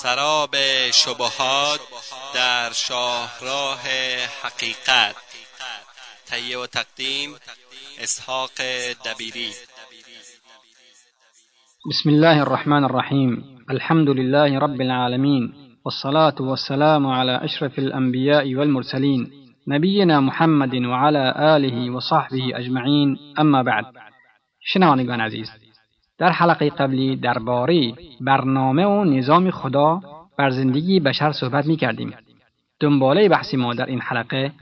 سراب شبهات در شاهراه حقیقت. تهیه و تقدیم اسحاق دبیری. بسم الله الرحمن الرحیم. الحمد لله رب العالمين والصلاة والسلام على أشرف الأنبياء والمرسلين نبينا محمد وعلى آله وصحبه أجمعين أما بعد. شنوندگان عزیز در حلقه قبلی درباره برنامه و نظام خدا بر زندگی بشر صحبت می کردیم. دنباله بحث ما در این حلقه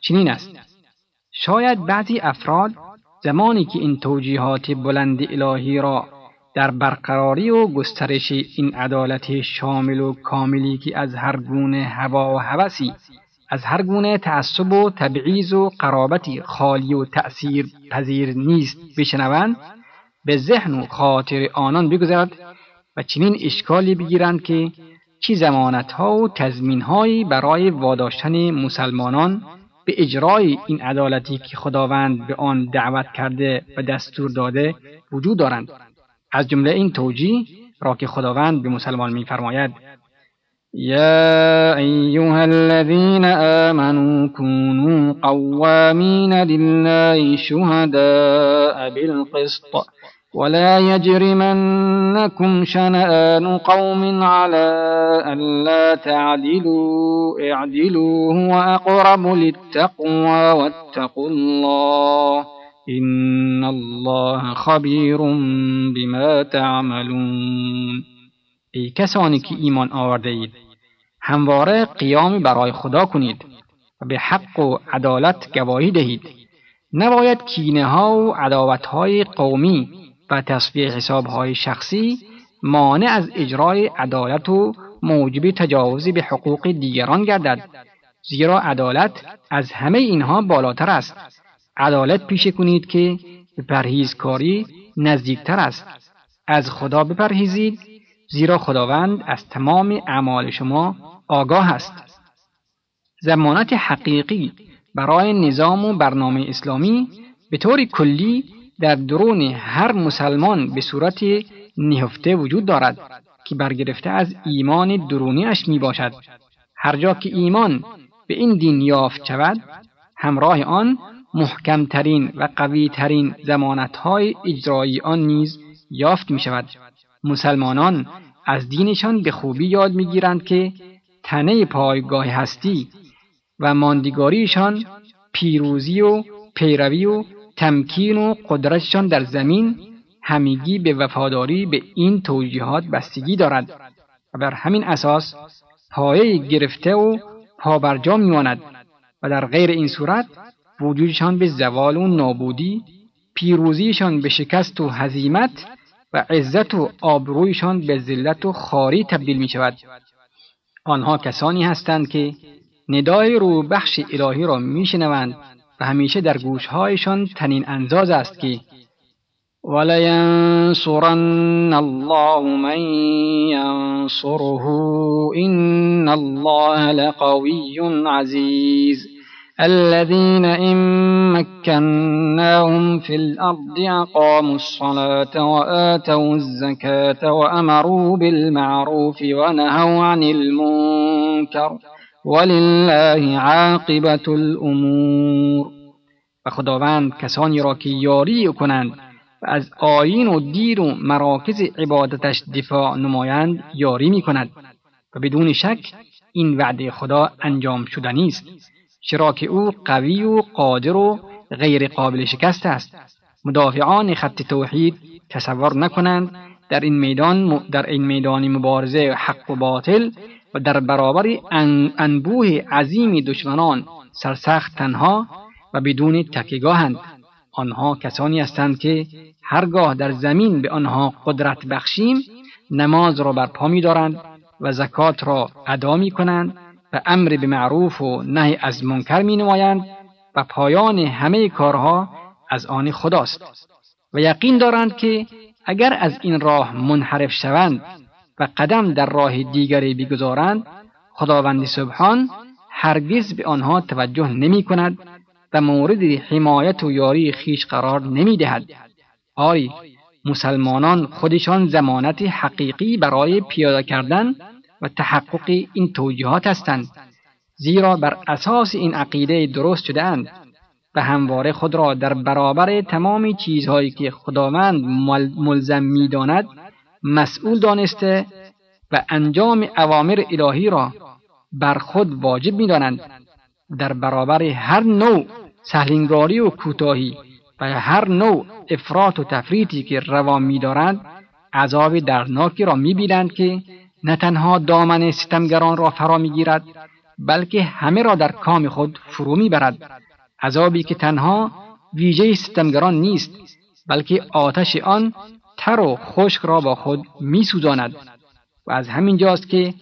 چنین است. شاید بعضی افراد زمانی که این توجیهات بلند الهی را در برقراری و گسترش این عدالت شامل و کاملی که از هر گونه هوا و هوسی از هر گونه تعصب و تبعیض و قرابتی خالی و تأثیر پذیر نیست بشنوند به ذهن و خاطر آنان بگذرد و چنین اشکالی بگیرند که چی زمانت ها و تزمین هایی برای واداشتن مسلمانان به اجرای این عدالتی که خداوند به آن دعوت کرده و دستور داده وجود دارند. از جمله این توجیه را که خداوند به مسلمان میفرماید. يا أيها الذين آمنوا كونوا قوامين لله شهداء بالقسط. ولا يجرمنكم شنآن قوم على ألا تعدلوا اعدلوا هو أقرب للتقوى واتقوا الله إن الله خبير بما تعملون. ای کسانی که ایمان آورده اید همواره قیام برای خدا کنید و به حق و عدالت گواهی دهید. نباید کینه ها و عداوت های قومی و تصفیه حساب های شخصی مانع از اجرای عدالت و موجب تجاوز به حقوق دیگران گردد زیرا عدالت از همه اینها بالاتر است. عدالت پیشه کنید که به پرهیزکاری نزدیکتر است. از خدا بپرهیزید زیرا خداوند از تمام اعمال شما آگاه است. زمانت حقیقی برای نظام و برنامه اسلامی به طور کلی در درون هر مسلمان به صورت نهفته وجود دارد که برگرفته از ایمان درونیش می باشد هر جا که ایمان به این دین یافت شود همراه آن محکمترین و قویترین های اجرایی آن نیز یافت می شود مسلمانان از دینشان به خوبی یاد می‌گیرند که تنه پایگاه هستی و ماندگاریشان پیروزی و پیروی و تمکین و قدرتشان در زمین همیگی به وفاداری به این توجیهات بستگی دارد و بر همین اساس پایه گرفته و پابرجا میماند و در غیر این صورت وجودشان به زوال و نابودی پیروزیشان به شکست و هزیمت و عزت و آبرویشان به ذلت و خاری تبدیل می شود. آنها کسانی هستند که ندای رو بخش الهی را می شنوند و همیشه در گوشهایشان تنین انزاز است که ولینصرن الله من ینصره ان الله لقوی عزیز الذين إن مكناهم في الأرض أقاموا الصلاة وآتوا الزكاة وأمروا بالمعروف ونهوا عن المنكر ولله عاقبة الأمور. و خداوند کسانی را که یاری کنند و از آیین و دیر و مراکز عبادتش دفاع نمایند یاری می کند و بدون شک این وعده خدا انجام شدنی است چرا که او قوی و قادر و غیر قابل شکست است. مدافعان خط توحید تصور نکنند در این میدان در این میدان مبارزه حق و باطل و در برابر انبوه عظیم دشمنان سرسخت تنها و بدون تکیگاهند. آنها کسانی هستند که هرگاه در زمین به آنها قدرت بخشیم نماز را برپا میدارند و زکات را ادا می کنند و امر به معروف و نهی از منکر می نمایند و پایان همه کارها از آن خداست. و یقین دارند که اگر از این راه منحرف شوند و قدم در راه دیگری بگذارند خداوند سبحان هرگز به آنها توجه نمی کند و مورد حمایت و یاری خیش قرار نمی دهد. آری مسلمانان خودشان زمانت حقیقی برای پیاده کردن و تحقق این توجیهات هستند زیرا بر اساس این عقیده درست شده اند و همواره خود را در برابر تمام چیزهایی که خداوند ملزم می‌داند مسئول دانسته و انجام اوامر الهی را بر خود واجب می‌دانند. در برابر هر نوع سهلنگاری و کوتاهی و هر نوع افراط و تفریطی که روا میدارند عذاب درناکی را می‌بینند که نه تنها دامن ستمگران را فرا می‌گیرد بلکه همه را در کام خود فرو می‌برد. عذابی که تنها ویژه ستمگران نیست بلکه آتش آن تر و خشک را با خود میسوزاند و از همین جاست که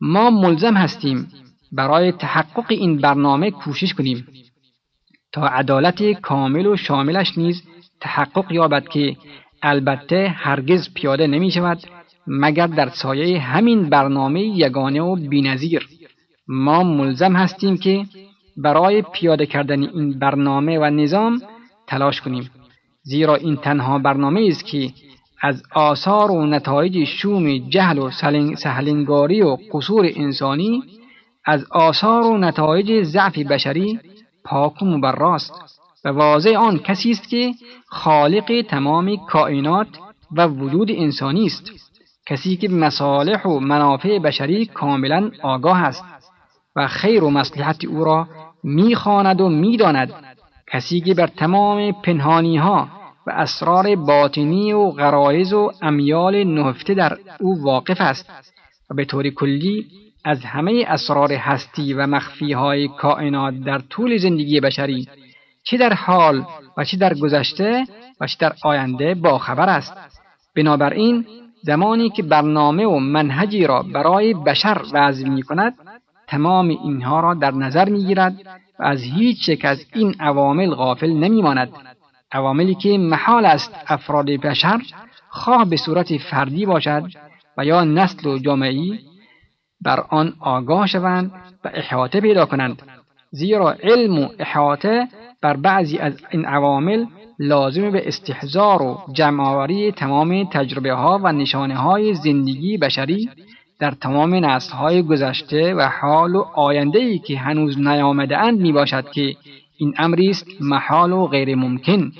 ما ملزم هستیم برای تحقق این برنامه کوشش کنیم تا عدالت کامل و شاملش نیز تحقق یابد که البته هرگز پیاده نمی شود مگر در سایه همین برنامه یگانه و بینظیر. ما ملزم هستیم که برای پیاده کردن این برنامه و نظام تلاش کنیم زیرا این تنها برنامه است که از آثار و نتایج شوم جهل و سهلنگاری و قصور انسانی از آثار و نتایج ضعف بشری پاک و مبراست و واضح آن کسی است که خالق تمام کائنات و وجود انسانی است. کسی که مصالح و منافع بشری کاملا آگاه است و خیر و مصلحت او را می‌خواند و می‌داند. کسی که بر تمام پنهانی ها و اسرار باطنی و غرایز و امیال نهفته در او واقف است و به طور کلی از همه اسرار هستی و مخفی های کائنات در طول زندگی بشری چه در حال و چه در گذشته و چه در آینده باخبر است بنابراین زمانی که برنامه و منهجی را برای بشر وضع می کند تمام اینها را در نظر می گیرد و از هیچ یک از این عوامل غافل نمی ماند. عواملی که محال است افراد بشر خواه به صورت فردی باشد و یا نسل و جامعی بر آن آگاه شوند و احاطه پیدا کنند زیرا علم و احاطه بر بعضی از این عوامل لازم به استحضار و جمعآوری تمام تجربه ها و نشانه های زندگی بشری در تمام نسل های گذشته و حال و آینده ای که هنوز نیامده اند می باشد که این امری است محال و غیر ممکن.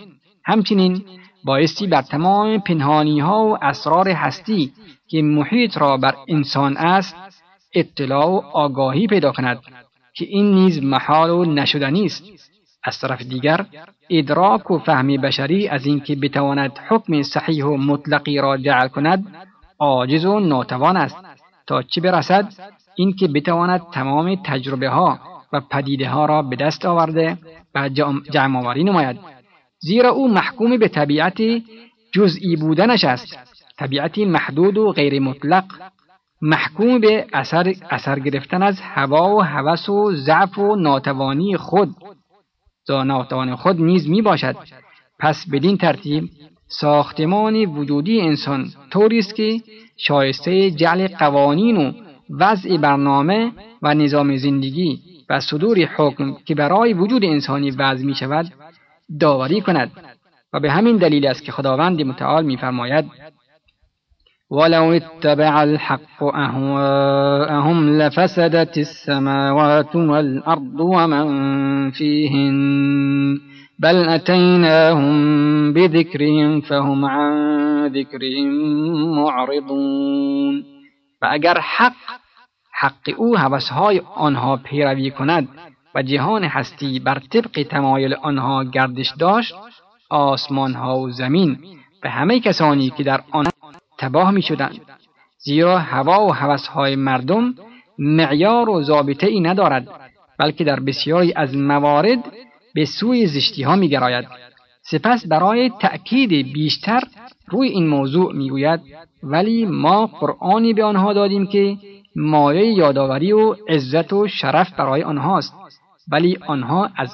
همچنین بایستی بر تمام پنهانی ها و اسرار هستی که محیط را بر انسان است اطلاع و آگاهی پیدا کند که این نیز محال و نشدنی است. از طرف دیگر ادراک و فهم بشری از اینکه بتواند حکم صحیح و مطلقی را جعل کند عاجز و ناتوان است. تا چه برسد؟ اینکه بتواند تمام تجربه ها و پدیده ها را به دست آورده و جمع آوری نماید. زیرا او محکوم به طبیعت جزئی بودنش است. طبیعتی محدود و غیر مطلق محکوم به اثر, اثر گرفتن از هوا و هوس و ضعف و ناتوانی خود. ناتوان خود نیز می باشد پس بدین ترتیب ساختمان وجودی انسان طوری است که شایسته جعل قوانین و وضع برنامه و نظام زندگی و صدور حکم که برای وجود انسانی وضع می شود داوری کند و به همین دلیل است که خداوند متعال میفرماید ولو اتبع الحق اهواءهم لفسدت السماوات والارض ومن فيهن بل اتيناهم بذكرهم فهم عن ذكرهم معرضون. و اگر حق حق او هوسهای آنها پیروی کند و جهان هستی بر طبق تمایل آنها گردش داشت آسمان ها و زمین و همه کسانی که در آن تباه می شدند زیرا هوا و های مردم معیار و ضابطه ای ندارد بلکه در بسیاری از موارد به سوی زشتی ها می گراید. سپس برای تأکید بیشتر روی این موضوع می‌گوید ولی ما قرآنی به آنها دادیم که مایه یادآوری و عزت و شرف برای آنهاست ولی آنها از